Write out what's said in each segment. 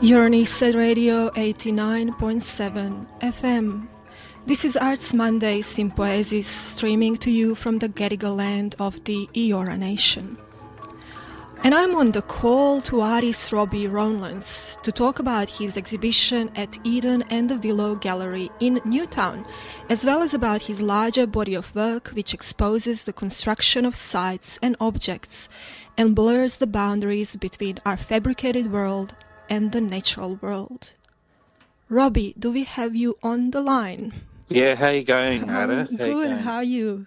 You're Radio 89.7 FM. This is Arts Monday Sympoesis streaming to you from the Gadigal land of the Eora Nation. And I'm on the call to artist Robbie Rowlands to talk about his exhibition at Eden and the Willow Gallery in Newtown, as well as about his larger body of work which exposes the construction of sites and objects and blurs the boundaries between our fabricated world and the natural world. Robbie, do we have you on the line? Yeah, how you going, Ada? Good. How, are you?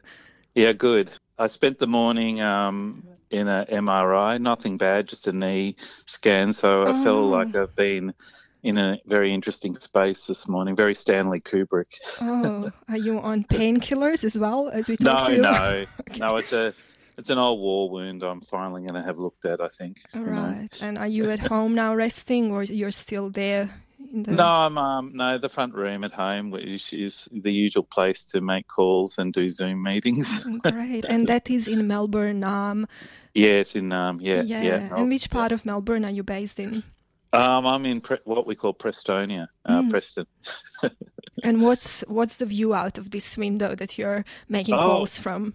Yeah, good. I spent the morning um, in a MRI, nothing bad, just a knee scan. So I oh. feel like I've been in a very interesting space this morning. Very Stanley Kubrick. oh, are you on painkillers as well as we talk no, to? No, no, okay. no. It's a it's an old war wound. I'm finally going to have looked at. I think. All right. Know. And are you at home now resting, or you're still there? The... No, I'm um, no the front room at home, which is the usual place to make calls and do Zoom meetings. Great, and that is in Melbourne. Um, yeah, it's in um, yeah, yeah. yeah. And which part of Melbourne are you based in? Um, I'm in Pre- what we call Prestonia, uh, mm. Preston. and what's what's the view out of this window that you're making oh. calls from?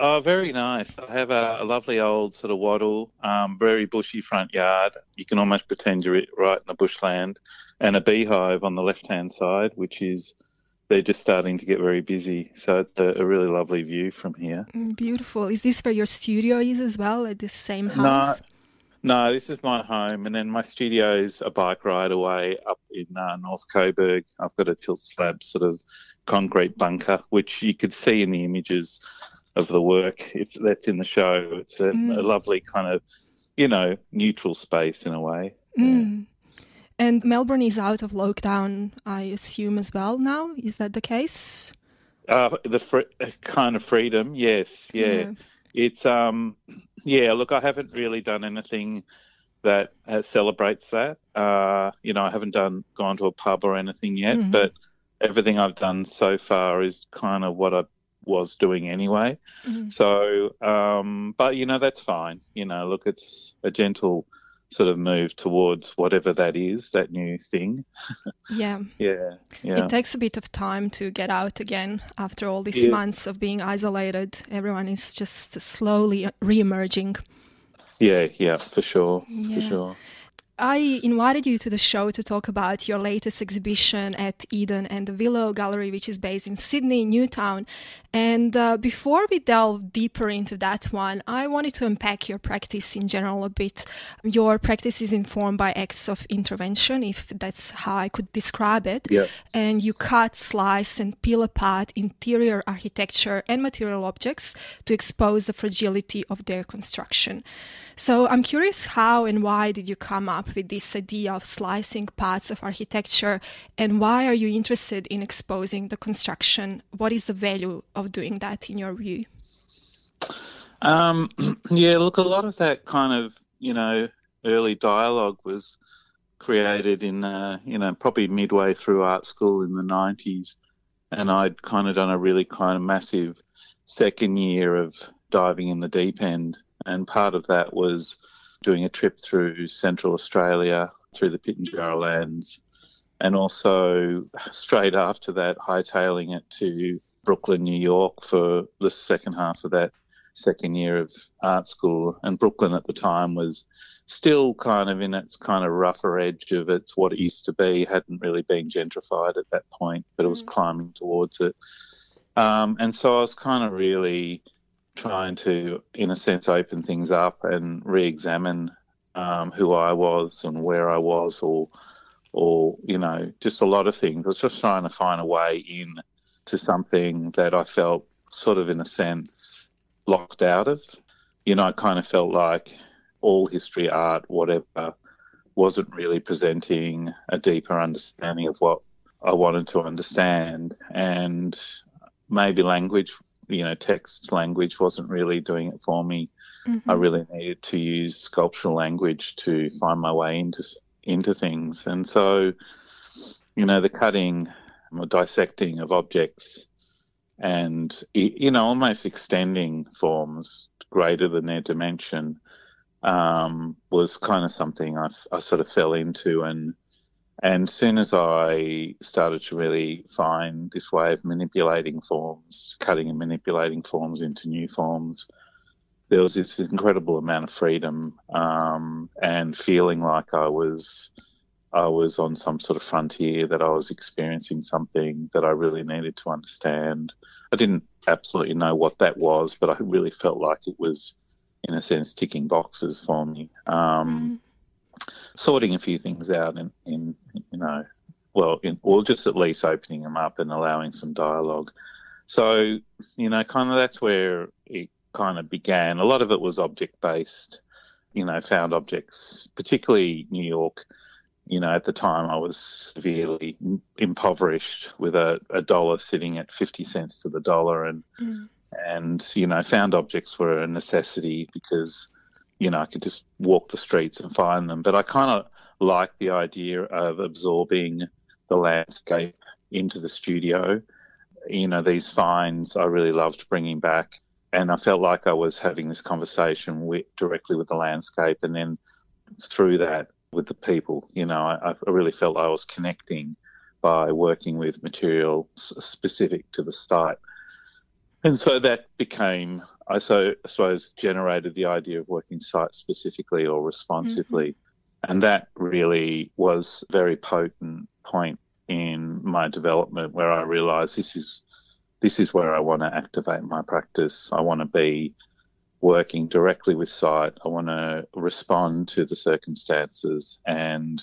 Oh, very nice. I have a, a lovely old sort of wattle, um, very bushy front yard. You can almost pretend you're right in the bushland, and a beehive on the left hand side, which is they're just starting to get very busy. So it's a, a, really lovely view from here. Mm, beautiful. Is this where your studio is as well, at the same house? No, no, this is my home, and then my studio is a bike ride away up in uh, North Coburg. I've got a tilt slab sort of concrete bunker, which you could see in the images of the work. It's that's in the show. It's a, mm. a lovely kind of, you know, neutral space in a way. Mm. Yeah. And Melbourne is out of lockdown, I assume as well now. Is that the case? Uh, the fr- kind of freedom, yes, yeah. yeah. It's um, yeah. Look, I haven't really done anything that uh, celebrates that. Uh, you know, I haven't done gone to a pub or anything yet, mm-hmm. but everything I've done so far is kind of what I was doing anyway. Mm-hmm. So, um, but you know, that's fine. You know, look, it's a gentle sort of move towards whatever that is, that new thing. yeah. Yeah. Yeah. It takes a bit of time to get out again after all these yeah. months of being isolated. Everyone is just slowly re emerging. Yeah, yeah, for sure. Yeah. For sure. I invited you to the show to talk about your latest exhibition at Eden and the Willow Gallery, which is based in Sydney, Newtown. And uh, before we delve deeper into that one, I wanted to unpack your practice in general a bit. Your practice is informed by acts of intervention, if that's how I could describe it. Yeah. And you cut, slice, and peel apart interior architecture and material objects to expose the fragility of their construction. So I'm curious how and why did you come up with this idea of slicing parts of architecture and why are you interested in exposing the construction? What is the value of doing that in your view? Um, yeah, look, a lot of that kind of, you know, early dialogue was created in, uh, you know, probably midway through art school in the 90s. And I'd kind of done a really kind of massive second year of diving in the deep end and part of that was doing a trip through Central Australia, through the Pitjantjatjara lands, and also straight after that, hightailing it to Brooklyn, New York for the second half of that second year of art school. And Brooklyn at the time was still kind of in its kind of rougher edge of its what it used to be, hadn't really been gentrified at that point, but it was mm. climbing towards it. Um, and so I was kind of really trying to, in a sense, open things up and re-examine um, who I was and where I was, or, or you know, just a lot of things. I was just trying to find a way in to something that I felt sort of, in a sense, locked out of. You know, I kind of felt like all history, art, whatever, wasn't really presenting a deeper understanding of what I wanted to understand, and maybe language you know, text language wasn't really doing it for me. Mm-hmm. I really needed to use sculptural language to find my way into into things, and so, you know, the cutting or dissecting of objects, and you know, almost extending forms greater than their dimension, um, was kind of something I, I sort of fell into and and soon as I started to really find this way of manipulating forms, cutting and manipulating forms into new forms, there was this incredible amount of freedom um, and feeling like I was I was on some sort of frontier, that I was experiencing something that I really needed to understand. I didn't absolutely know what that was, but I really felt like it was, in a sense, ticking boxes for me. Um, mm. Sorting a few things out in, in you know, well, in, or just at least opening them up and allowing some dialogue. So, you know, kind of that's where it kind of began. A lot of it was object based, you know, found objects, particularly New York you know, at the time I was severely impoverished with a, a dollar sitting at 50 cents to the dollar. And, mm. and, you know, found objects were a necessity because, you know, I could just walk the streets and find them. But I kind of like the idea of absorbing the landscape into the studio. You know, these finds I really loved bringing back. And I felt like I was having this conversation with, directly with the landscape. And then through that, with the people. You know, I, I really felt I was connecting by working with material specific to the site. And so that became, I so I suppose, generated the idea of working site specifically or responsively. Mm-hmm. And that really was a very potent point in my development where I realized this is this is where I want to activate my practice. I want to be working directly with site. I want to respond to the circumstances and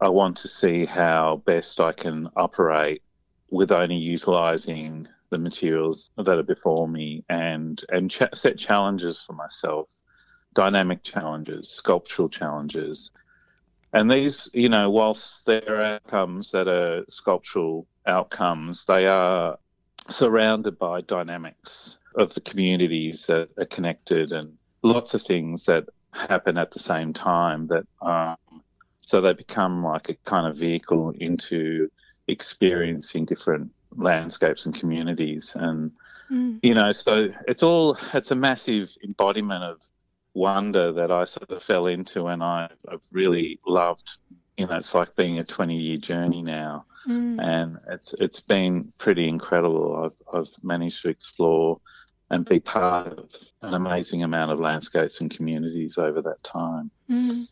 I want to see how best I can operate with only utilizing the materials that are before me and and ch- set challenges for myself, dynamic challenges, sculptural challenges. And these, you know, whilst there are outcomes that are sculptural outcomes, they are surrounded by dynamics of the communities that are connected and lots of things that happen at the same time that um, so they become like a kind of vehicle into experiencing different landscapes and communities and mm. you know so it's all it's a massive embodiment of wonder that I sort of fell into and I, I've really loved you know it's like being a 20 year journey now mm. and it's it's been pretty incredible I've I've managed to explore and be part of an amazing amount of landscapes and communities over that time. Mm.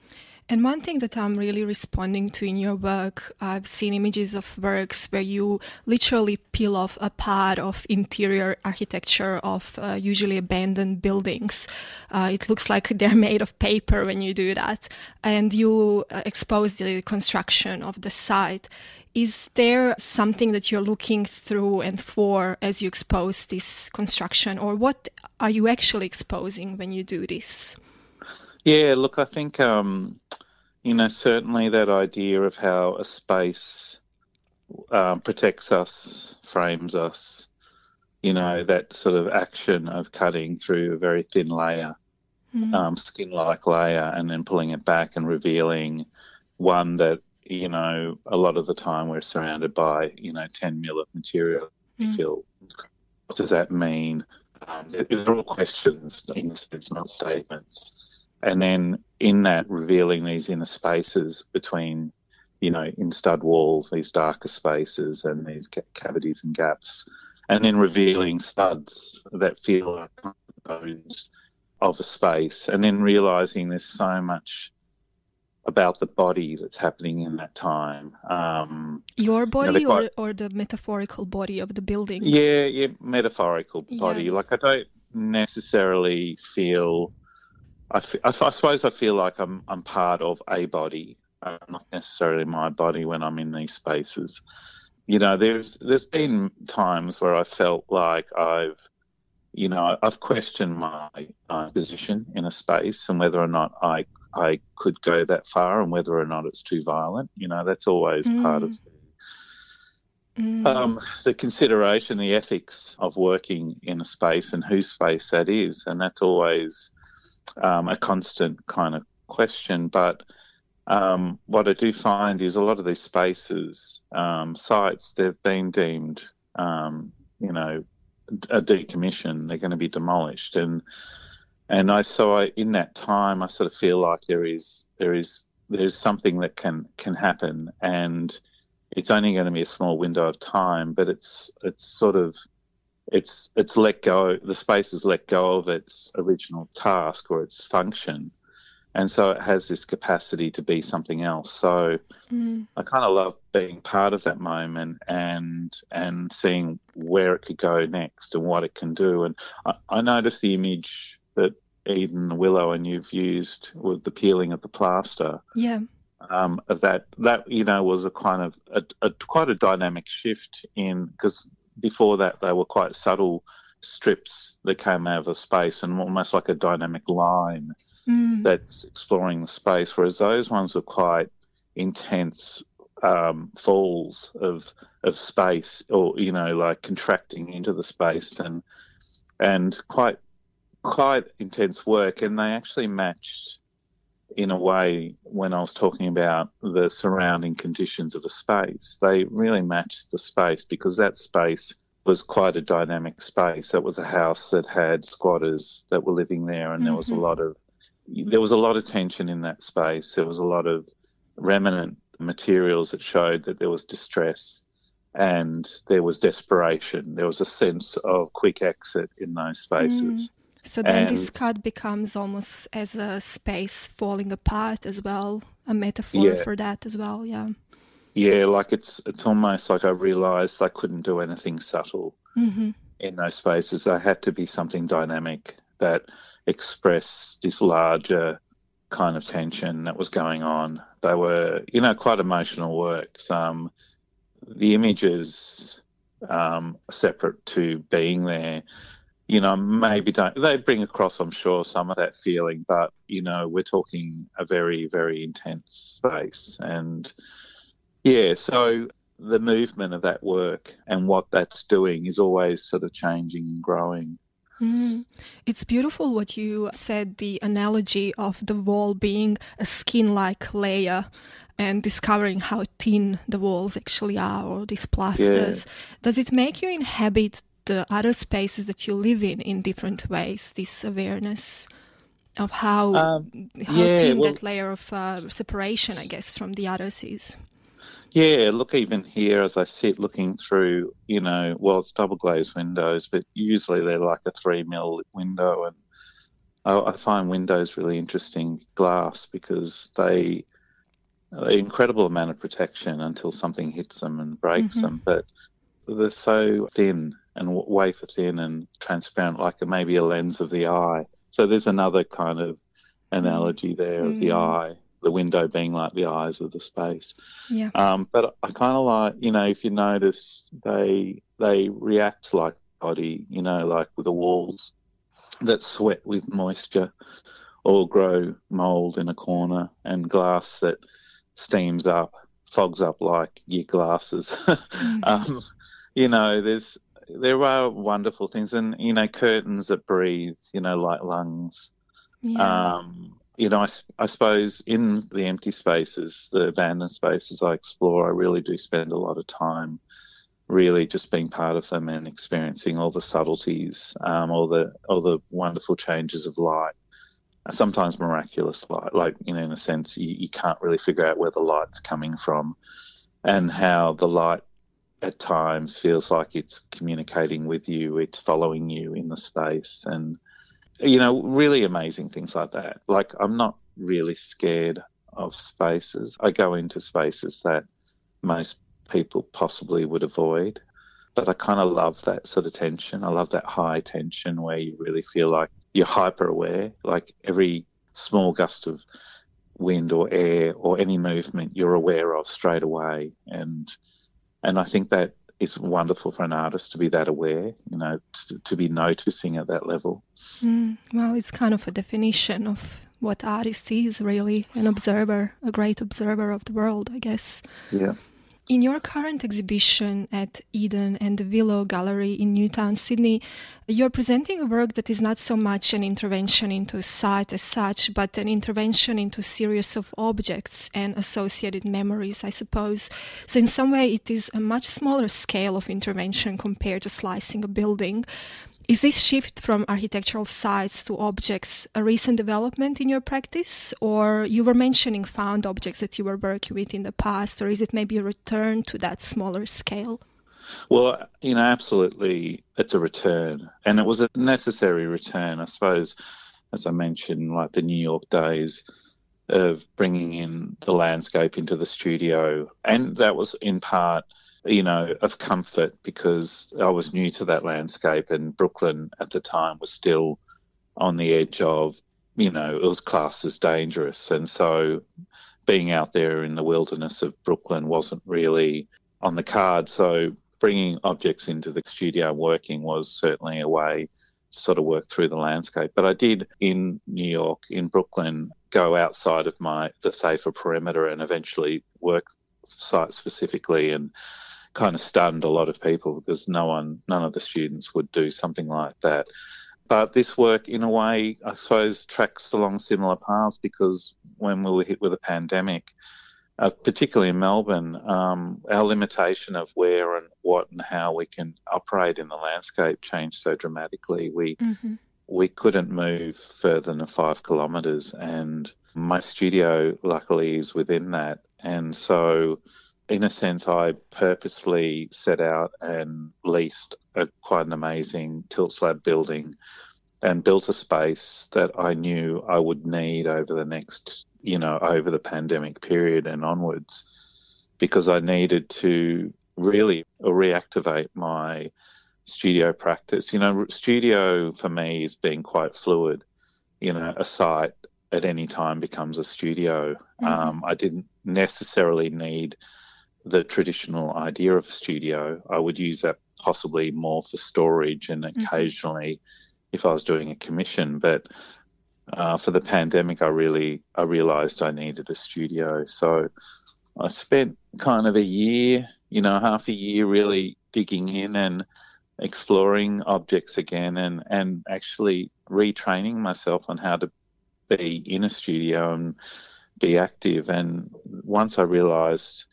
And one thing that I'm really responding to in your work, I've seen images of works where you literally peel off a part of interior architecture of uh, usually abandoned buildings. Uh, it looks like they're made of paper when you do that. And you uh, expose the construction of the site. Is there something that you're looking through and for as you expose this construction, or what are you actually exposing when you do this? Yeah, look, I think, um, you know, certainly that idea of how a space um, protects us, frames us, you know, that sort of action of cutting through a very thin layer, mm-hmm. um, skin like layer, and then pulling it back and revealing one that you know, a lot of the time we're surrounded by, you know, 10 mil of material. Mm. feel, what does that mean? Um, they're all questions in a sense, not statements. And then in that, revealing these inner spaces between, you know, in stud walls, these darker spaces and these cavities and gaps. And then revealing studs that feel like bones of a space. And then realizing there's so much about the body that's happening in that time. Um, Your body you know, quite, or, or the metaphorical body of the building? Yeah, yeah, metaphorical body. Yeah. Like I don't necessarily feel. I, I, I, suppose I feel like I'm I'm part of a body, uh, not necessarily my body when I'm in these spaces. You know, there's there's been times where I felt like I've, you know, I've questioned my uh, position in a space and whether or not I I could go that far and whether or not it's too violent. You know, that's always mm. part of mm. um, the consideration, the ethics of working in a space and whose space that is. And that's always um, a constant kind of question. But um, what I do find is a lot of these spaces, um, sites, they've been deemed, um, you know, a decommission. They're going to be demolished. And and I so I in that time I sort of feel like there is there is there's something that can can happen and it's only going to be a small window of time but it's it's sort of it's it's let go the space is let go of its original task or its function. And so it has this capacity to be something else. So mm. i kind of love being part of that moment and and seeing where it could go next and what it can do. And i, I noticed the image that eden willow and you've used with the peeling of the plaster. Yeah. Um, that that you know was a kind of a, a quite a dynamic shift in because before that they were quite subtle strips that came out of space and almost like a dynamic line mm. that's exploring the space, whereas those ones were quite intense um, falls of of space, or you know, like contracting into the space, and and quite quite intense work, and they actually matched in a way when I was talking about the surrounding conditions of a space. They really matched the space because that space was quite a dynamic space. It was a house that had squatters that were living there, and mm-hmm. there was a mm-hmm. lot of there was a lot of tension in that space. There was a lot of remnant materials that showed that there was distress and there was desperation. There was a sense of quick exit in those spaces. Mm. So then and, this cut becomes almost as a space falling apart as well, a metaphor yeah. for that as well, yeah. Yeah, like it's it's almost like I realised I couldn't do anything subtle mm-hmm. in those spaces. I had to be something dynamic that expressed this larger kind of tension that was going on. They were, you know, quite emotional works. Um, the images um, separate to being there you know, maybe don't they bring across, I'm sure, some of that feeling, but you know, we're talking a very, very intense space, and yeah, so the movement of that work and what that's doing is always sort of changing and growing. Mm. It's beautiful what you said, the analogy of the wall being a skin like layer and discovering how thin the walls actually are or these plasters. Yeah. Does it make you inhabit the other spaces that you live in in different ways. This awareness of how um, how yeah, thin well, that layer of uh, separation, I guess, from the others is. Yeah, look, even here as I sit looking through, you know, well, it's double glazed windows, but usually they're like a three mil window, and I, I find windows really interesting glass because they an incredible amount of protection until something hits them and breaks mm-hmm. them, but they're so thin and wafer thin and transparent, like maybe a lens of the eye. So there's another kind of analogy there mm. of the mm. eye, the window being like the eyes of the space. Yeah. Um, but I kind of like, you know, if you notice, they they react like body, you know, like with the walls that sweat with moisture, or grow mold in a corner, and glass that steams up, fogs up like your glasses. mm-hmm. um, you know, there's there are wonderful things, and you know, curtains that breathe, you know, like lungs. Yeah. Um, you know, I, I suppose in the empty spaces, the abandoned spaces I explore, I really do spend a lot of time really just being part of them and experiencing all the subtleties, um, all the all the wonderful changes of light. Sometimes miraculous light, like you know, in a sense, you, you can't really figure out where the light's coming from, and how the light at times feels like it's communicating with you, it's following you in the space, and you know, really amazing things like that. Like, I'm not really scared of spaces. I go into spaces that most people possibly would avoid, but I kind of love that sort of tension. I love that high tension where you really feel like you're hyper aware, like every small gust of wind or air or any movement you're aware of straight away and and I think that is wonderful for an artist to be that aware, you know, to, to be noticing at that level. Mm, well, it's kind of a definition of what artist is really an observer, a great observer of the world, I guess. Yeah. In your current exhibition at Eden and the Willow Gallery in Newtown, Sydney, you're presenting a work that is not so much an intervention into a site as such, but an intervention into a series of objects and associated memories, I suppose. So, in some way, it is a much smaller scale of intervention compared to slicing a building. Is this shift from architectural sites to objects a recent development in your practice, or you were mentioning found objects that you were working with in the past, or is it maybe a return to that smaller scale? Well, you know, absolutely, it's a return, and it was a necessary return, I suppose. As I mentioned, like the New York days of bringing in the landscape into the studio, and that was in part, you know, of comfort because I was new to that landscape, and Brooklyn at the time was still on the edge of, you know, it was classed as dangerous, and so being out there in the wilderness of Brooklyn wasn't really on the card. So bringing objects into the studio working was certainly a way to sort of work through the landscape. But I did in New York, in Brooklyn, go outside of my the safer perimeter and eventually work site specifically and kind of stunned a lot of people because no one none of the students would do something like that. But this work, in a way, I suppose, tracks along similar paths because when we were hit with a pandemic, uh, particularly in Melbourne, um, our limitation of where and what and how we can operate in the landscape changed so dramatically. We mm-hmm. we couldn't move further than five kilometres, and my studio luckily is within that. And so, in a sense, I purposely set out and leased a quite an amazing tilt slab building and built a space that I knew I would need over the next you know, over the pandemic period and onwards, because I needed to really reactivate my studio practice. You know, studio for me is being quite fluid. You know, a site at any time becomes a studio. Mm-hmm. Um, I didn't necessarily need the traditional idea of a studio. I would use that possibly more for storage and mm-hmm. occasionally if I was doing a commission. But uh, for the pandemic, I really I realised I needed a studio. So I spent kind of a year, you know, half a year really digging in and exploring objects again and, and actually retraining myself on how to be in a studio and be active. And once I realised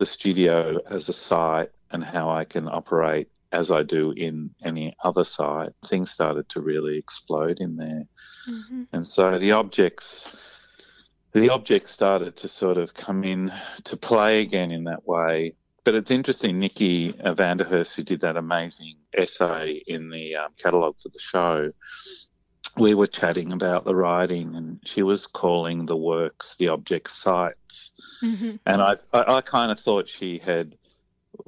the studio as a site and how I can operate as I do in any other site, things started to really explode in there. Mm-hmm. And so the objects, the objects started to sort of come in to play again in that way. But it's interesting, Nikki Vanderhurst, who did that amazing essay in the um, catalogue for the show, we were chatting about the writing, and she was calling the works the object sites. Mm-hmm. And I, I, I kind of thought she had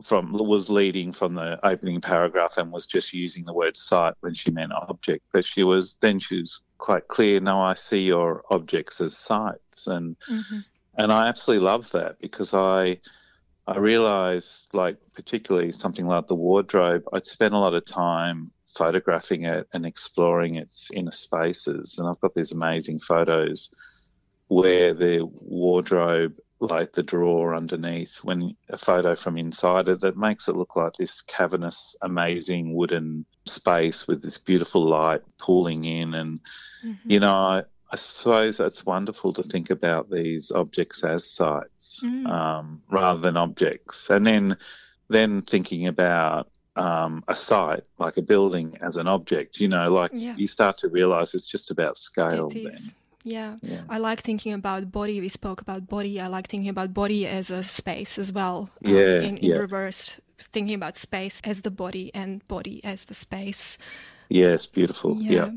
from was leading from the opening paragraph and was just using the word site when she meant object. But she was then she was quite clear. No, I see your objects as sites, and mm-hmm. and I absolutely love that because I I realised like particularly something like the wardrobe. I'd spent a lot of time photographing it and exploring its inner spaces, and I've got these amazing photos where the wardrobe like the drawer underneath when a photo from inside it that makes it look like this cavernous amazing wooden space with this beautiful light pooling in and mm-hmm. you know I, I, suppose it's wonderful to think about these objects as sites mm. um, rather than objects and then then thinking about um, a site like a building as an object you know like yeah. you start to realize it's just about scale then yeah. yeah. I like thinking about body. We spoke about body. I like thinking about body as a space as well. Um, yeah. In, in yeah. reverse, thinking about space as the body and body as the space. Yes, beautiful. Yeah. yeah.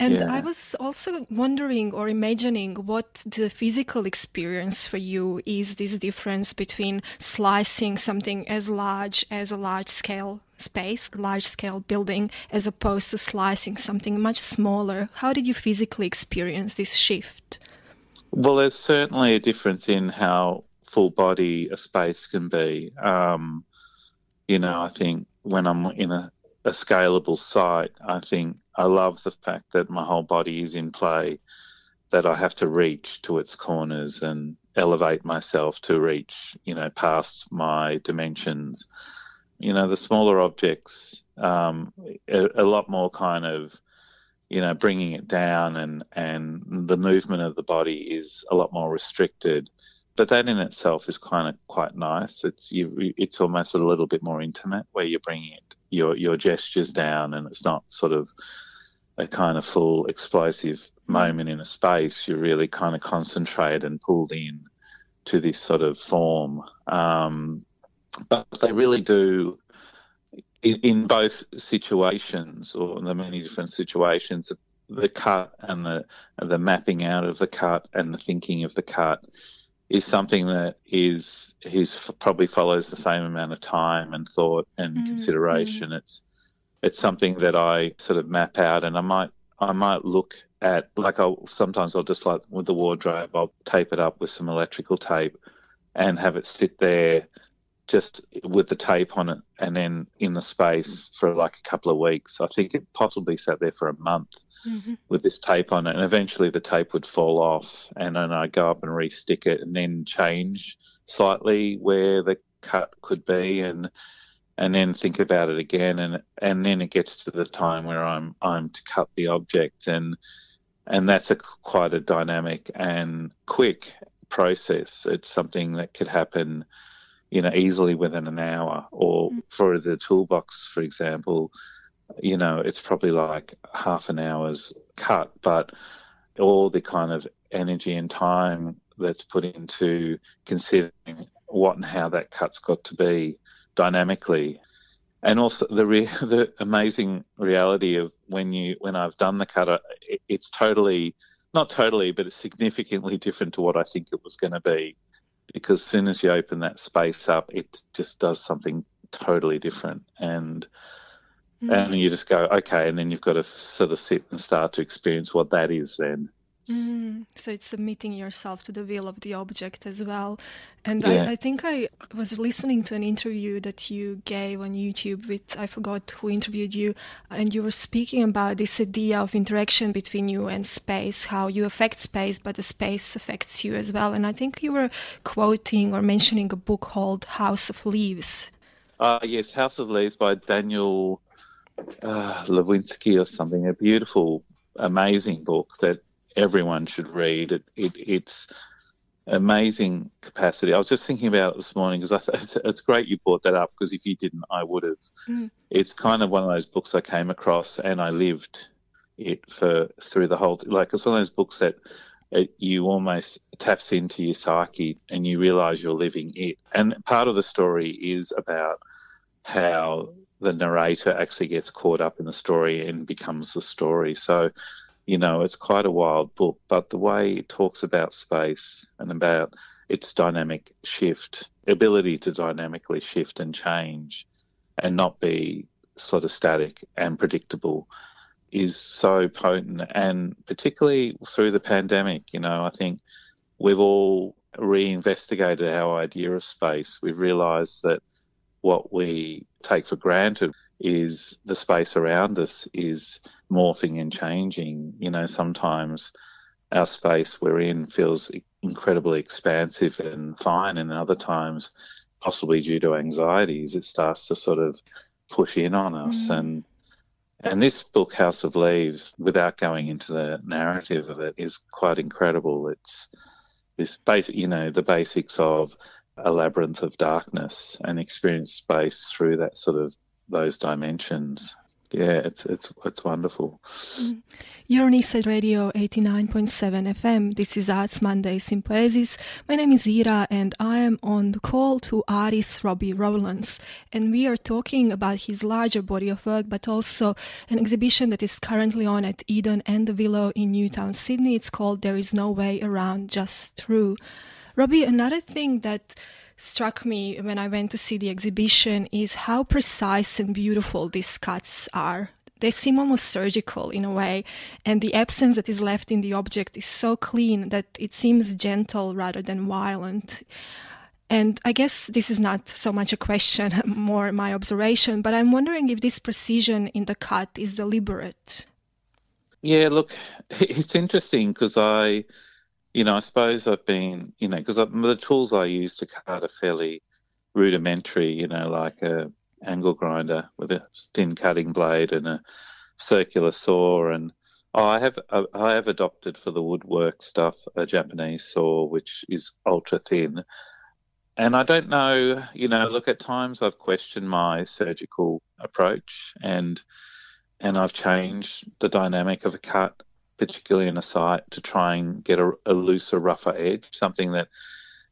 And yeah. I was also wondering or imagining what the physical experience for you is this difference between slicing something as large as a large scale space, large scale building, as opposed to slicing something much smaller. How did you physically experience this shift? Well, there's certainly a difference in how full body a space can be. Um, you know, I think when I'm in a a scalable site, I think I love the fact that my whole body is in play, that I have to reach to its corners and elevate myself to reach, you know, past my dimensions. You know, the smaller objects, um, a, a lot more kind of, you know, bringing it down and, and the movement of the body is a lot more restricted but that in itself is kind of quite nice. It's you, it's almost a little bit more intimate, where you're bringing it your your gestures down, and it's not sort of a kind of full explosive moment in a space. You're really kind of concentrated and pulled in to this sort of form. Um, but they really do, in, in, both situations or the many different situations, the cut and the the mapping out of the cut and the thinking of the cut is something that is is probably follows the same amount of time and thought and mm-hmm. consideration. It's it's something that I sort of map out, and I might I might look at like I'll sometimes I'll just like with the wardrobe I'll tape it up with some electrical tape and have it sit there just with the tape on it and then in the space for like a couple of weeks. I think it possibly sat there for a month mm-hmm. with this tape on it and eventually the tape would fall off and then I go up and re-stick it and then change slightly where the cut could be and and then think about it again and and then it gets to the time where I'm I'm to cut the object and and that's a quite a dynamic and quick process. It's something that could happen, you know, easily within an hour. Or mm. for the toolbox, for example, you know, it's probably like half an hour's cut, but all the kind of energy and time that's put into considering what and how that cut's got to be dynamically. And also the re- the amazing reality of when you when I've done the cutter, it, it's totally not totally, but it's significantly different to what I think it was going to be, because as soon as you open that space up, it just does something totally different, and mm. and you just go okay, and then you've got to sort of sit and start to experience what that is then. Mm, so it's submitting yourself to the will of the object as well. And yeah. I, I, think I was listening to an interview that you gave on YouTube with, I forgot who interviewed you, and you were speaking about this idea of interaction between you and space, how you affect space, but the space affects you as well. And I think you were quoting or mentioning a book called House of Leaves. Uh, yes, House of Leaves by Daniel uh, Lewinski or something. A beautiful, amazing book that everyone should read. It, it, it's amazing capacity. I was just thinking about it this morning because it's, it's, great you brought that up because if you didn't, I would have. Mm. It's kind of one of those books I came across and I lived it for through the whole. Like it's one of those books that it, you almost taps into your psyche and you realize you're living it. And part of the story is about how the narrator actually gets caught up in the story and becomes the story. So you know, it's quite a wild book, but the way it talks about space and about its dynamic shift, ability to dynamically shift and change and not be sort of static and predictable is so potent. And particularly through the pandemic, you know, I think we've all reinvestigated our idea of space. We've realized that what we take for granted is the space around us is morphing and changing. You know, sometimes our space we're in feels incredibly expansive and fine, and other times, possibly due to anxieties, it starts to sort of push in on us. Mm. And and this book, House of Leaves, without going into the narrative of it, is quite incredible. It's this basic, you know, the basics of a labyrinth of darkness and experience space through that sort of those dimensions. Yeah, it's it's it's wonderful. Mm. You're on Eastside Radio 89.7 FM. This is Arts Mondays in Poesis. My name is Ira and I am on the call to artist Robbie Rowlands. And we are talking about his larger body of work, but also an exhibition that is currently on at Eden and the Willow in Newtown, Sydney. It's called There Is No Way Around, Just Through. Robbie, another thing that struck me when I went to see the exhibition is how precise and beautiful these cuts are. They seem almost surgical in a way, and the absence that is left in the object is so clean that it seems gentle rather than violent. And I guess this is not so much a question, more my observation, but I'm wondering if this precision in the cut is deliberate. Yeah, look, it's interesting because I you know, I suppose I've been, you know, because the tools I use to cut are fairly rudimentary, you know, like a angle grinder with a thin cutting blade and a circular saw. And oh, I have uh, I have adopted for the woodwork stuff a Japanese saw which is ultra thin. and I don't know, you know, look at times I've questioned my surgical approach and and I've changed the dynamic of a cut, particularly in a site, to try and get a, a looser, rougher edge, something that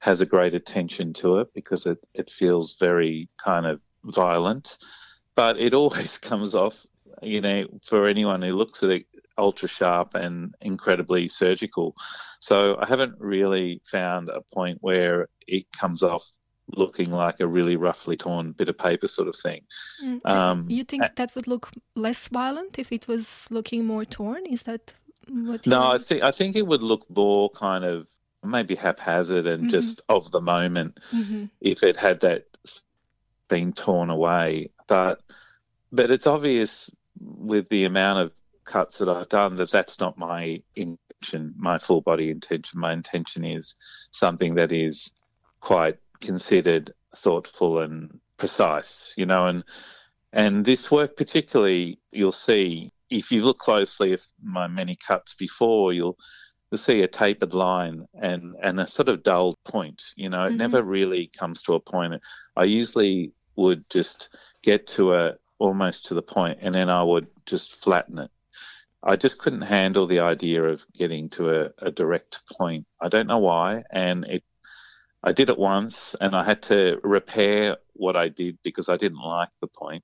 has a greater tension to it because it, it feels very kind of violent. But it always comes off, you know, for anyone who looks at it, ultra sharp and incredibly surgical. So I haven't really found a point where it comes off looking like a really roughly torn bit of paper sort of thing. Mm. Um, you think that would look less violent if it was looking more torn? Is that what? No, I think I think it would look more kind of maybe haphazard and mm-hmm. just of the moment mm-hmm. if it had that been torn away. But but it's obvious with the amount of cuts that I've done that that's not my intention, my full body intention. My intention is something that is quite considered, thoughtful, and precise. You know, and and this work particularly, you'll see if you look closely at my many cuts before, you'll you'll see a tapered line and and a sort of dull point. You know, it mm-hmm. never really comes to a point. I usually would just get to a almost to the point, and then I would just flatten it. I just couldn't handle the idea of getting to a, a direct point. I don't know why, and it I did it once and I had to repair what I did because I didn't like the point.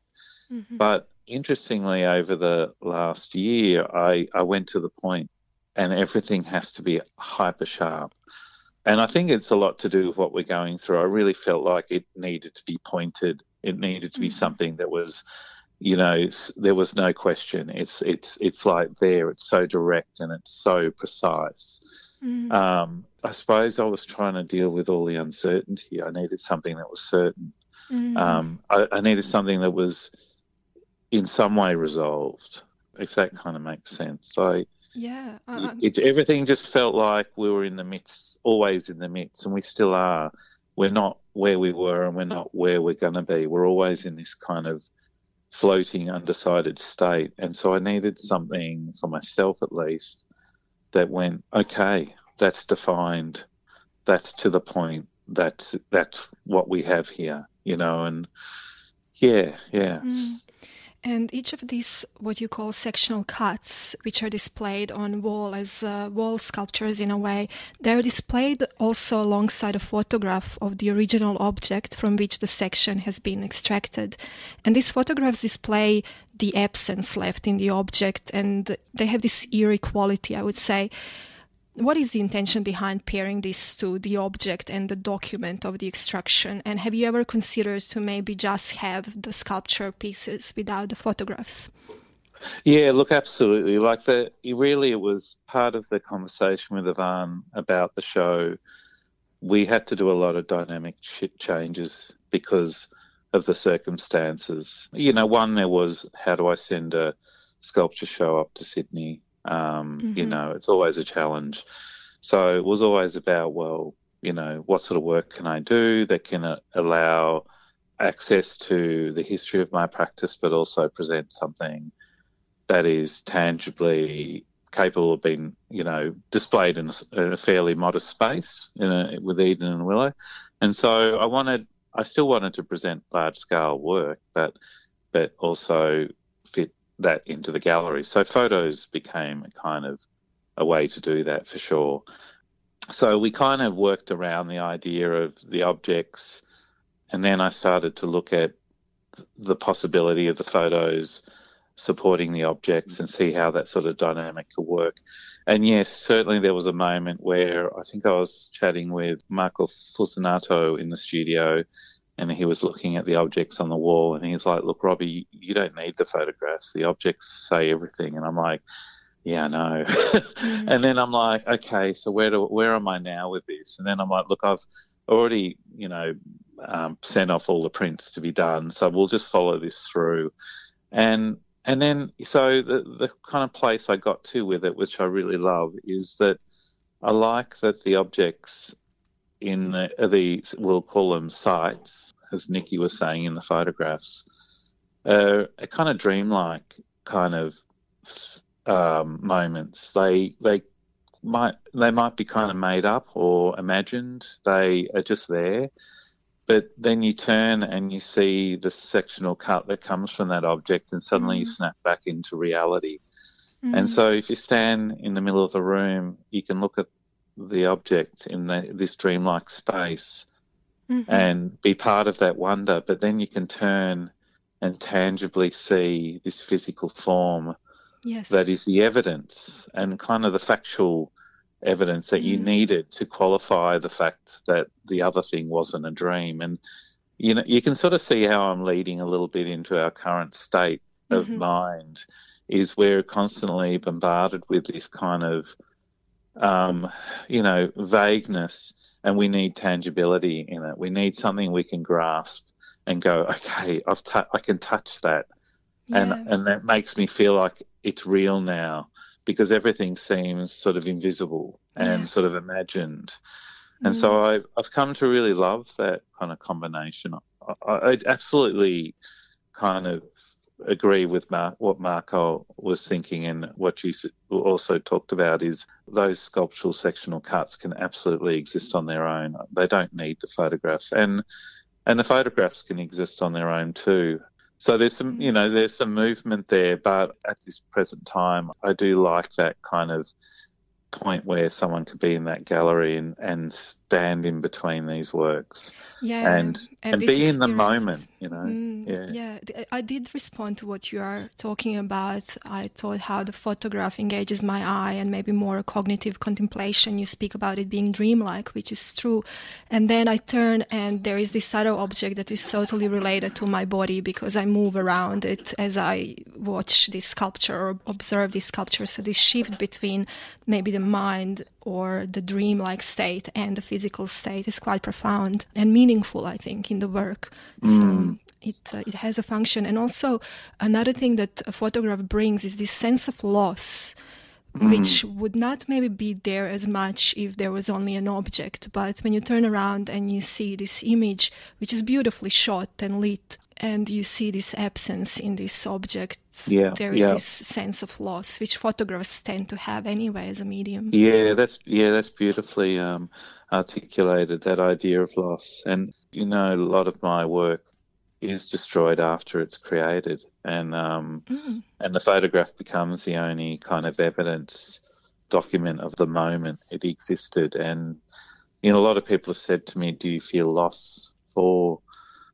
Mm-hmm. But interestingly, over the last year, I, I went to the point and everything has to be hyper sharp. And I think it's a lot to do with what we're going through. I really felt like it needed to be pointed. It needed to be mm-hmm. something that was, you know, there was no question. It's it's it's like there. It's so direct and it's so precise. Mm. Um, I suppose I was trying to deal with all the uncertainty. I needed something that was certain. Mm. Um, I, I, needed something that was in some way resolved, if that kind of makes sense. So, yeah, uh, it, everything just felt like we were in the midst, always in the midst, and we still are. We're not where we were, and we're not where we're going to be. We're always in this kind of floating, undecided state. And so I needed something for myself, at least, that went, okay, that's defined, that's to the point, that's that's what we have here, you know, and yeah, yeah. Mm. And each of these, what you call sectional cuts, which are displayed on wall as uh, wall sculptures in a way, they're displayed also alongside a photograph of the original object from which the section has been extracted. And these photographs display the absence left in the object, and they have this eerie quality, I would say. What is the intention behind pairing this to the object and the document of the extraction? And have you ever considered to maybe just have the sculpture pieces without the photographs? Yeah, look, absolutely. Like the, really, it was part of the conversation with Ivan about the show. We had to do a lot of dynamic changes because of the circumstances. You know, one there was how do I send a sculpture show up to Sydney um, mm-hmm. You know, it's always a challenge. So it was always about, well, you know, what sort of work can I do that can uh, allow access to the history of my practice, but also present something that is tangibly capable of being, you know, displayed in a, in a fairly modest space a, with Eden and Willow. And so I wanted, I still wanted to present large scale work, but but also that into the gallery. So photos became a kind of a way to do that for sure. So we kind of worked around the idea of the objects, and then I started to look at the possibility of the photos supporting the objects and see how that sort of dynamic could work. And yes, certainly there was a moment where I think I was chatting with Marco Fusinato in the studio and he was looking at the objects on the wall and he's like, Look, Robbie, you don't need the photographs. The objects say everything. And I'm like, Yeah, I know. mm-hmm. And then I'm like, Okay, so where do where am I now with this? And then I'm like, Look, I've already, you know, um, sent off all the prints to be done, so we'll just follow this through. And and then so the the kind of place I got to with it, which I really love, is that I like that the objects in the, the we'll call them sites, as Nikki was saying in the photographs, uh, a kind of dreamlike kind of um, moments. They they might they might be kind of made up or imagined. They are just there, but then you turn and you see the sectional cut that comes from that object, and suddenly mm. you snap back into reality. Mm. And so, if you stand in the middle of the room, you can look at the object in the, this dreamlike space mm-hmm. and be part of that wonder, but then you can turn and tangibly see this physical form yes. that is the evidence and kind of the factual evidence that mm. you needed to qualify the fact that the other thing wasn't a dream. And you know, you can sort of see how I'm leading a little bit into our current state of mm-hmm. mind. Is we're constantly bombarded with this kind of, um, you know, vagueness, and we need tangibility in it. We need something we can grasp and go, okay, I've t- I can touch that, yeah. and and that makes me feel like it's real now because everything seems sort of invisible and yeah. sort of imagined. And mm. so I've, I've come to really love that kind of combination. I, I absolutely kind of agree with Mark, what Marco was thinking and what you also talked about is those sculptural sectional cuts can absolutely exist on their own. They don't need the photographs, and and the photographs can exist on their own too. So there's some, you know, there's some movement there, but at this present time, I do like that kind of point where someone could be in that gallery and, and stand in between these works yeah and and, and be in the moment you know? Mm, yeah. yeah. I did respond to what you are talking about. I thought how the photograph engages my eye and maybe more cognitive contemplation. You speak about it being dreamlike which is true. And then i turn and there is this other object that is totally related to my body because i move around it as i watch this sculpture or observe this sculpture. So this shift between maybe the mind or the dreamlike state and the physical state is quite profound and meaningful, I think, in the work. Mm. So it uh, it has a function, and also another thing that a photograph brings is this sense of loss. Mm. Which would not maybe be there as much if there was only an object. But when you turn around and you see this image, which is beautifully shot and lit, and you see this absence in this object yeah, there is yeah. this sense of loss which photographs tend to have anyway as a medium yeah that's yeah that's beautifully um, articulated that idea of loss and you know a lot of my work is destroyed after it's created and um, mm. and the photograph becomes the only kind of evidence document of the moment it existed and you know a lot of people have said to me do you feel loss for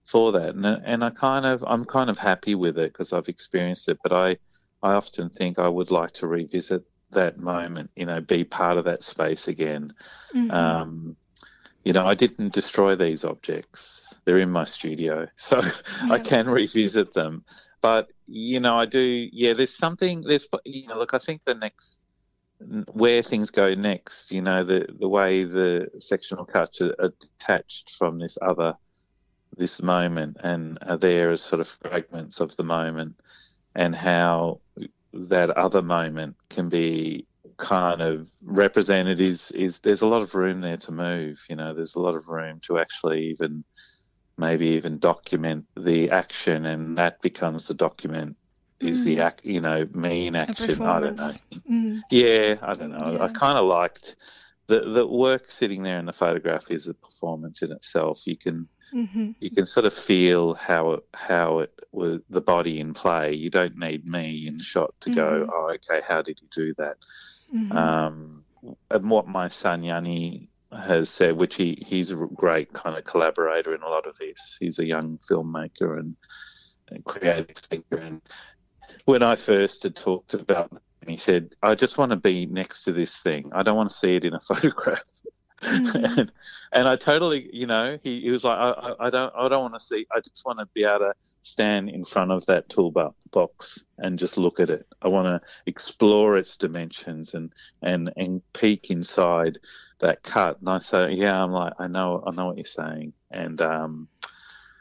for that, and and I kind of I'm kind of happy with it because I've experienced it. But I I often think I would like to revisit that moment, you know, be part of that space again. Mm-hmm. Um, you know, I didn't destroy these objects; they're in my studio, so yeah. I can revisit them. But you know, I do. Yeah, there's something. There's you know, look, I think the next where things go next, you know, the the way the sectional cuts are, are detached from this other this moment and are there as sort of fragments of the moment and how that other moment can be kind of represented is is there's a lot of room there to move you know there's a lot of room to actually even maybe even document the action and that becomes the document is mm. the act you know me in action i don't know mm. yeah i don't know yeah. i kind of liked the the work sitting there in the photograph is a performance in itself you can Mm-hmm. You can sort of feel how it, how it was the body in play. You don't need me in shot to mm-hmm. go, oh, okay, how did he do that? Mm-hmm. Um, and what my son Yanni has said, which he, he's a great kind of collaborator in a lot of this. He's a young filmmaker and, and creative thinker. And when I first had talked about and he said, I just want to be next to this thing. I don't want to see it in a photograph. Mm-hmm. and, and, I totally, you know, he, he was like, I, I, don't, I don't want to see. I just want to be able to stand in front of that toolbox and just look at it. I want to explore its dimensions and and and peek inside that cut. And I say, yeah, I'm like, I know, I know what you're saying, and um,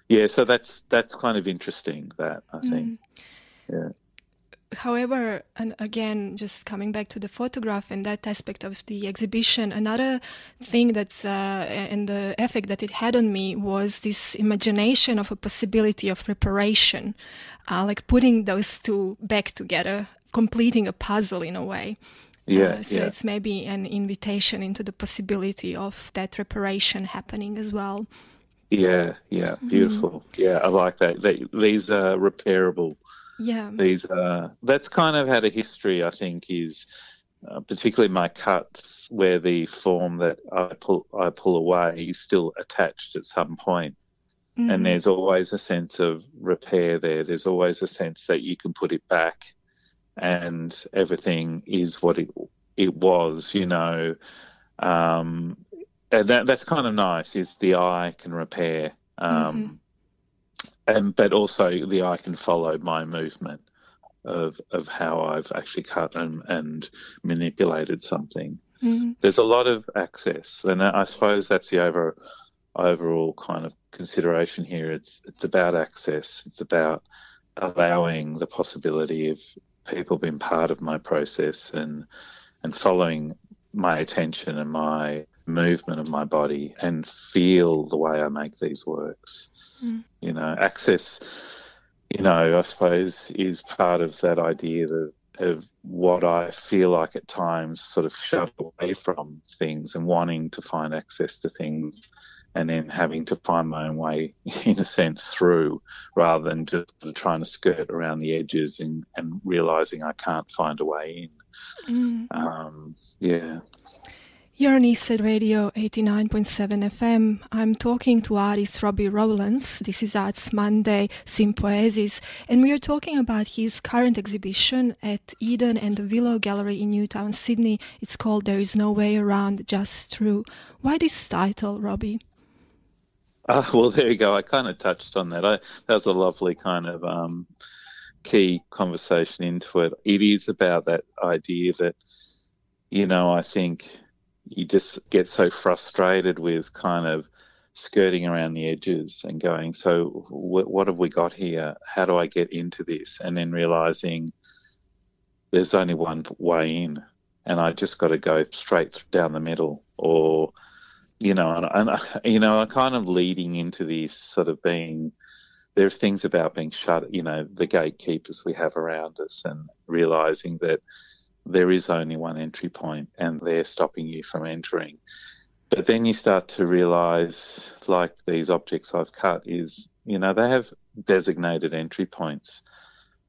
yeah, so that's that's kind of interesting. That I think, mm. yeah however, and again, just coming back to the photograph and that aspect of the exhibition, another thing that's uh, and the effect that it had on me was this imagination of a possibility of reparation, uh, like putting those two back together, completing a puzzle in a way. Yeah, uh, so yeah. it's maybe an invitation into the possibility of that reparation happening as well. Yeah, yeah, beautiful. Mm. Yeah, I like that. They, these are repairable. Yeah. These are. That's kind of had a history. I think is uh, particularly my cuts where the form that I pull I pull away is still attached at some point. Mm-hmm. And there's always a sense of repair there. There's always a sense that you can put it back and everything is what it it was, you know. Um, and that that's kind of nice is the eye can repair. Um, mm-hmm. And but also the eye can follow my movement of of how I've actually cut and, and manipulated something. Mm-hmm. There's a lot of access, and I suppose that's the over overall kind of consideration here. It's it's about access. It's about allowing the possibility of people being part of my process and and following my attention and my movement of my body and feel the way I make these works. Mm. You know, access you know, I suppose is part of that idea that of what I feel like at times sort of shut away from things and wanting to find access to things and then having to find my own way in a sense through rather than just trying to skirt around the edges and, and realizing I can't find a way in. Mm. Um, yeah. You're on Eastside Radio 89.7 FM. I'm talking to artist Robbie Rowlands. This is Arts Monday, Sympoiesis, and we are talking about his current exhibition at Eden and the Willow Gallery in Newtown, Sydney. It's called There Is No Way Around, Just Through. Why this title, Robbie? Uh, well, there you go. I kind of touched on that. I, that was a lovely kind of um, key conversation into it. It is about that idea that, you know, I think you just get so frustrated with kind of skirting around the edges and going, so what have we got here? How do I get into this? And then realizing there's only one way in, and I just got to go straight down the middle, or you know, and, and you know, I'm kind of leading into this sort of being. There's things about being shut, you know, the gatekeepers we have around us, and realizing that there is only one entry point and they're stopping you from entering. But then you start to realize, like these objects I've cut, is, you know, they have designated entry points,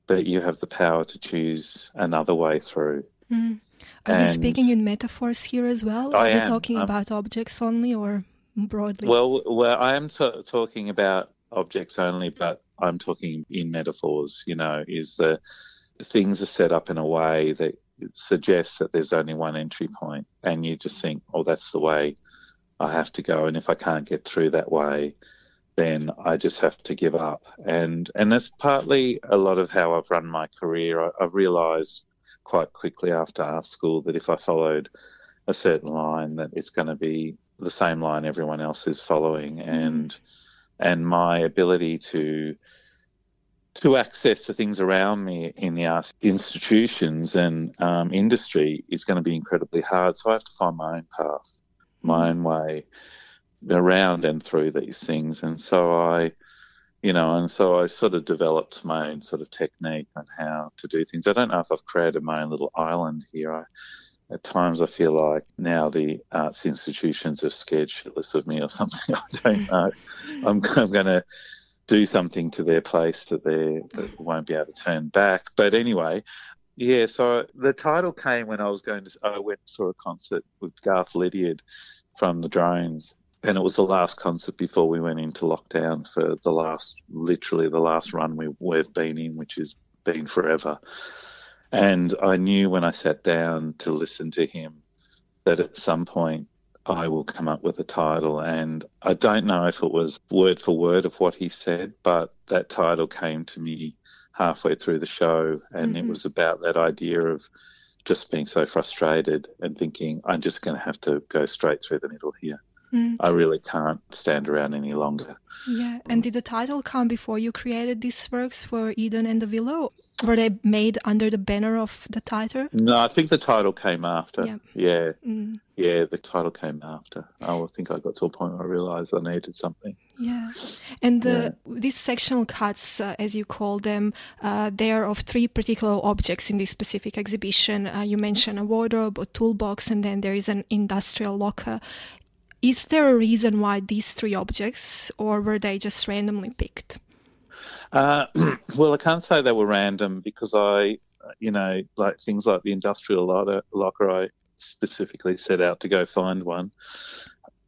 but you have the power to choose another way through. Mm. Are and you speaking in metaphors here as well? I Are you talking um, about objects only or broadly? Well, well, I am t- talking about objects only, but I'm talking in metaphors. You know, is the things are set up in a way that suggests that there's only one entry point, and you just think, oh, that's the way I have to go, and if I can't get through that way, then I just have to give up. And and that's partly a lot of how I've run my career. I, I've realised quite quickly after art school that if I followed a certain line, that it's going to be the same line everyone else is following, mm. and and my ability to to access the things around me in the arts institutions and um, industry is going to be incredibly hard. So I have to find my own path, my own way around and through these things. And so I, you know, and so I sort of developed my own sort of technique on how to do things. I don't know if I've created my own little island here. I, at times I feel like now the arts institutions are scared shitless of me or something. I don't know. I'm, I'm going to do something to their place that they won't be able to turn back. But anyway, yeah. So the title came when I was going to. I went and saw a concert with Gareth Liddiard from the Drones, and it was the last concert before we went into lockdown for the last, literally the last run we, we've been in, which has been forever. And I knew when I sat down to listen to him that at some point I will come up with a title. And I don't know if it was word for word of what he said, but that title came to me halfway through the show. And mm-hmm. it was about that idea of just being so frustrated and thinking, I'm just going to have to go straight through the middle here. Mm. I really can't stand around any longer. Yeah. And did the title come before you created these works for Eden and the Willow? Were they made under the banner of the title? No, I think the title came after. Yeah. Yeah. Mm. Yeah, the title came after. I think I got to a point where I realized I needed something. Yeah. And uh, these sectional cuts, uh, as you call them, uh, they are of three particular objects in this specific exhibition. Uh, you mentioned a wardrobe, a toolbox, and then there is an industrial locker is there a reason why these three objects, or were they just randomly picked? Uh, well, I can't say they were random because I, you know, like things like the industrial locker, I specifically set out to go find one.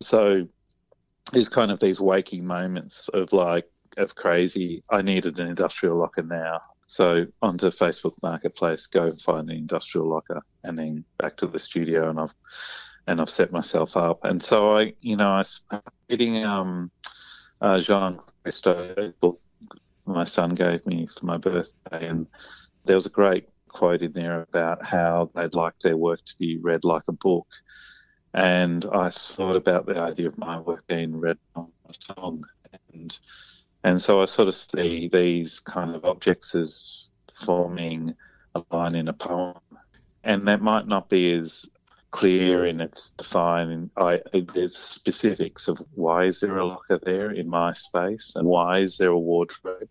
So there's kind of these waking moments of like, of crazy, I needed an industrial locker now. So onto Facebook Marketplace, go and find an industrial locker, and then back to the studio, and I've and I've set myself up. And so I, you know, I reading um, uh, Jean Christo's book my son gave me for my birthday, and there was a great quote in there about how they'd like their work to be read like a book. And I thought about the idea of my work being read on a song, and and so I sort of see these kind of objects as forming a line in a poem, and that might not be as clear in its defining. I, there's specifics of why is there a locker there in my space, and why is there a wardrobe,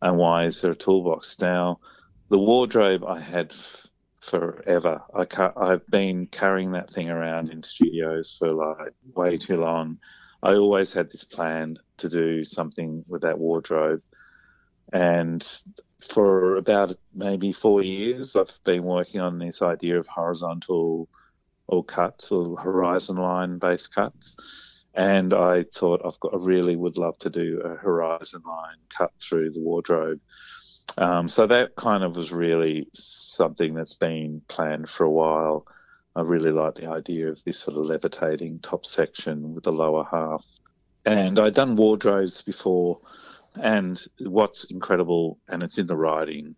and why is there a toolbox. Now, the wardrobe I had f- forever. I ca- I've been carrying that thing around in studios for like way too long. I always had this plan to do something with that wardrobe, and for about maybe four years, I've been working on this idea of horizontal or cuts or horizon line based cuts. And I thought I've got, I really would love to do a horizon line cut through the wardrobe. Um, so that kind of was really something that's been planned for a while. I really like the idea of this sort of levitating top section with the lower half. And I'd done wardrobes before, and what's incredible, and it's in the writing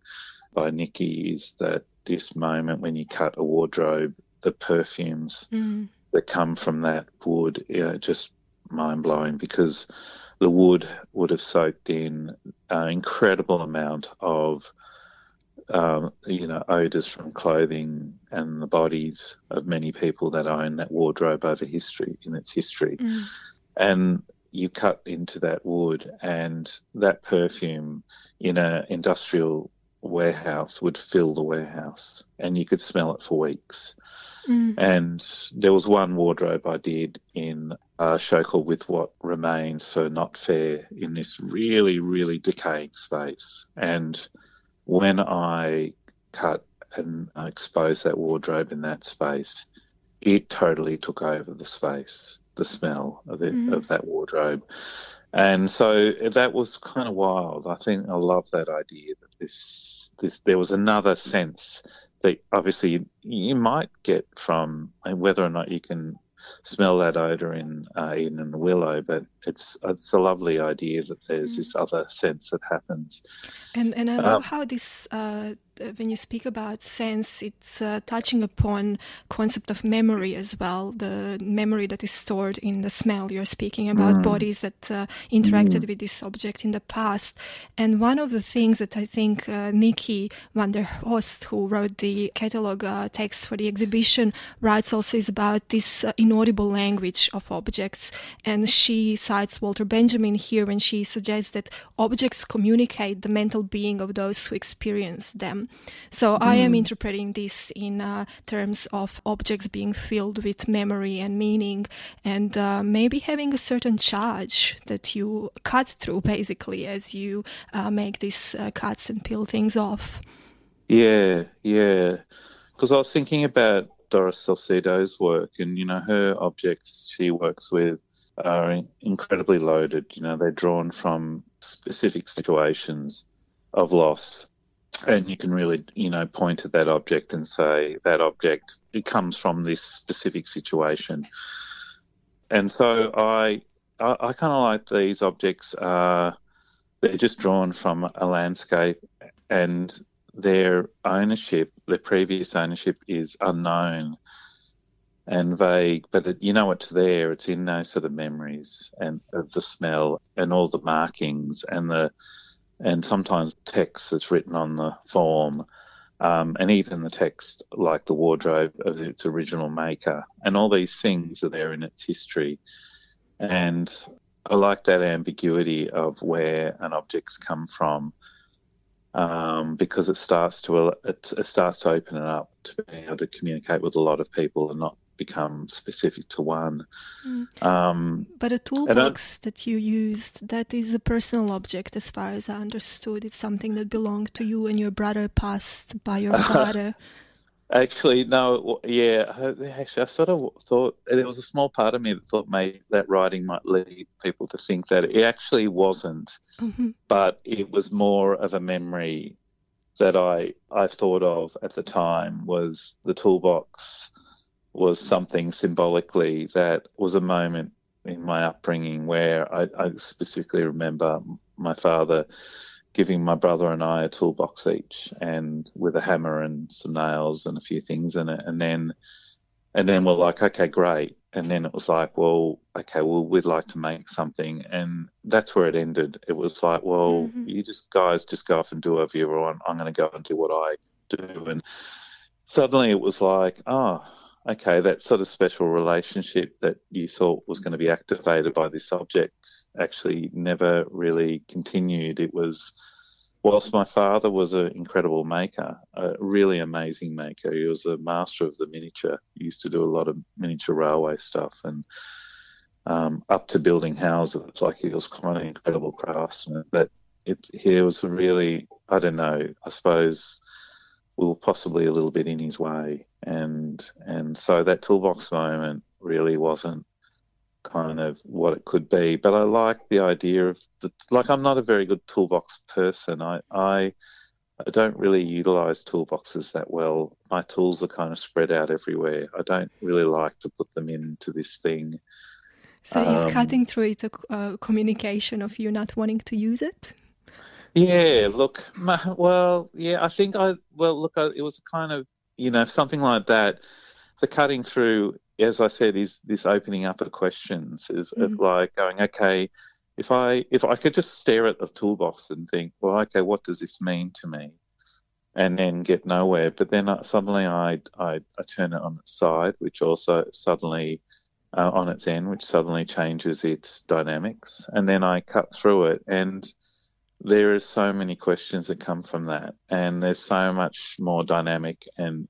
by Nikki, is that this moment when you cut a wardrobe the perfumes mm. that come from that wood, you know, just mind blowing because the wood would have soaked in an incredible amount of um, you know odors from clothing and the bodies of many people that own that wardrobe over history in its history, mm. and you cut into that wood and that perfume in an industrial warehouse would fill the warehouse and you could smell it for weeks. Mm. And there was one wardrobe I did in a show called With What Remains for Not Fair in this really, really decaying space. And when I cut and exposed that wardrobe in that space, it totally took over the space, the smell of it, mm. of that wardrobe. And so that was kind of wild. I think I love that idea that this, this there was another sense that obviously you might get from whether or not you can smell that odor in uh, in the willow, but it's it's a lovely idea that there's mm. this other sense that happens. And and I love um, how this uh, when you speak about sense, it's uh, touching upon concept of memory as well. The memory that is stored in the smell. You're speaking about mm. bodies that uh, interacted mm. with this object in the past. And one of the things that I think uh, Nikki van der Horst, who wrote the catalog uh, text for the exhibition, writes also is about this uh, inaudible language of objects. And she cites Walter Benjamin here when she suggests that objects communicate the mental being of those who experience them. So mm. I am hmm. interpreting this in uh, terms of objects being filled with memory and meaning, and uh, maybe having a certain charge that you cut through basically as you uh, make these uh, cuts and peel things off. Yeah, yeah. Because I was thinking about Doris Salcedo's work, and you know her objects she works with are incredibly loaded. You know, they're drawn from specific situations of loss and you can really, you know, point at that object and say that object it comes from this specific situation. And so I, I, I kind of like these objects. Uh, they're just drawn from a landscape, and their ownership, their previous ownership, is unknown and vague. But it, you know it's there. It's in those sort of memories and of the smell and all the markings and the and sometimes text that's written on the form, um, and even the text like the wardrobe of its original maker. And all these things are there in its history. And I like that ambiguity of where an object's come from. Um, because it starts to it, it, starts to open it up to be able to communicate with a lot of people and not become specific to one. Mm. Um, but a toolbox that you used, that is a personal object as far as I understood. It's something that belonged to you and your brother passed by your father. Actually, no, yeah. Actually, I sort of thought there was a small part of me that thought maybe that writing might lead people to think that it actually wasn't, mm-hmm. but it was more of a memory that I I thought of at the time was the toolbox was something symbolically that was a moment in my upbringing where I, I specifically remember my father giving my brother and I a toolbox each, and with a hammer and some nails and a few things in it, and then and then we're like, okay, great. And then it was like, well, okay, well, we'd like to make something, and that's where it ended. It was like, well, mm-hmm. you just guys just go off and do whatever you want. I'm going to go and do what I do, and suddenly it was like, oh, okay, that sort of special relationship that you thought was going to be activated by this object actually never really continued. It was, whilst my father was an incredible maker, a really amazing maker, he was a master of the miniature. He used to do a lot of miniature railway stuff and um, up to building houses. Like he was quite an incredible craftsman. But it, he was really, I don't know, I suppose we were possibly a little bit in his way, and and so that toolbox moment really wasn't kind of what it could be. But I like the idea of the like. I'm not a very good toolbox person. I I, I don't really utilize toolboxes that well. My tools are kind of spread out everywhere. I don't really like to put them into this thing. So um, is cutting through it a, a communication of you not wanting to use it? Yeah, look, well, yeah, I think I, well, look, it was kind of, you know, something like that. The cutting through, as I said, is this opening up of questions, is mm. of like going, okay, if I if I could just stare at the toolbox and think, well, okay, what does this mean to me, and then get nowhere, but then suddenly I I, I turn it on its side, which also suddenly uh, on its end, which suddenly changes its dynamics, and then I cut through it and there are so many questions that come from that, and there's so much more dynamic and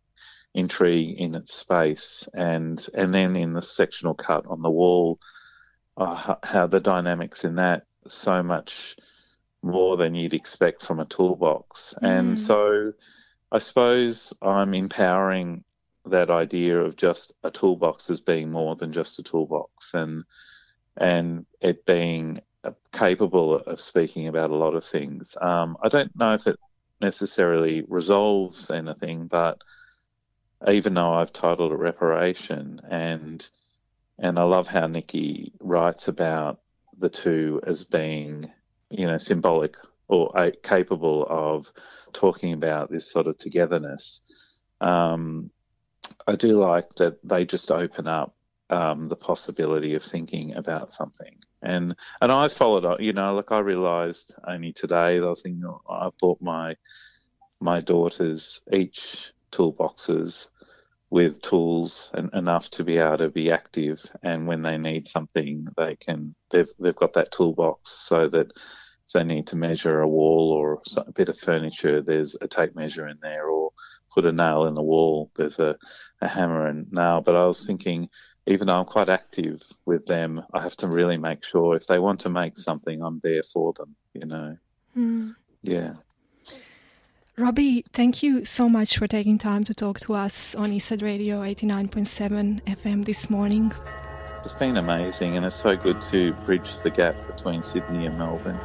intrigue in its space, and and then in the sectional cut on the wall, uh, how the dynamics in that so much more than you'd expect from a toolbox, mm. and so I suppose I'm empowering that idea of just a toolbox as being more than just a toolbox, and and it being capable of speaking about a lot of things. Um, I don't know if it necessarily resolves anything, but even though I've titled it reparation, and and I love how Nikki writes about the two as being, you know, symbolic or uh, capable of talking about this sort of togetherness. Um, I do like that they just open up um, the possibility of thinking about something. And and I followed up, you know, like I realised only today that I was thinking oh, I bought my my daughters each toolboxes with tools and enough to be able to be active. And when they need something they can they've they've got that toolbox so that if they need to measure a wall or a bit of furniture there's a tape measure in there or put a nail in the wall. There's a, a hammer and nail. But I was thinking even though I'm quite active with them, I have to really make sure if they want to make something, I'm there for them, you know. Mm. Yeah. Robbie, thank you so much for taking time to talk to us on Eastside Radio 89.7 FM this morning. It's been amazing, and it's so good to bridge the gap between Sydney and Melbourne.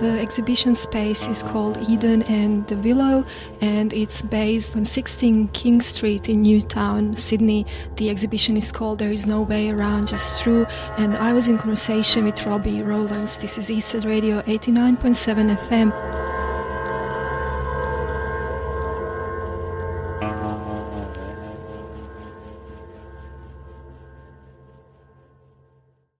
The exhibition space is called Eden and the Willow, and it's based on 16 King Street in Newtown, Sydney. The exhibition is called There Is No Way Around, Just Through. And I was in conversation with Robbie Rowlands. This is Eastside Radio 89.7 FM.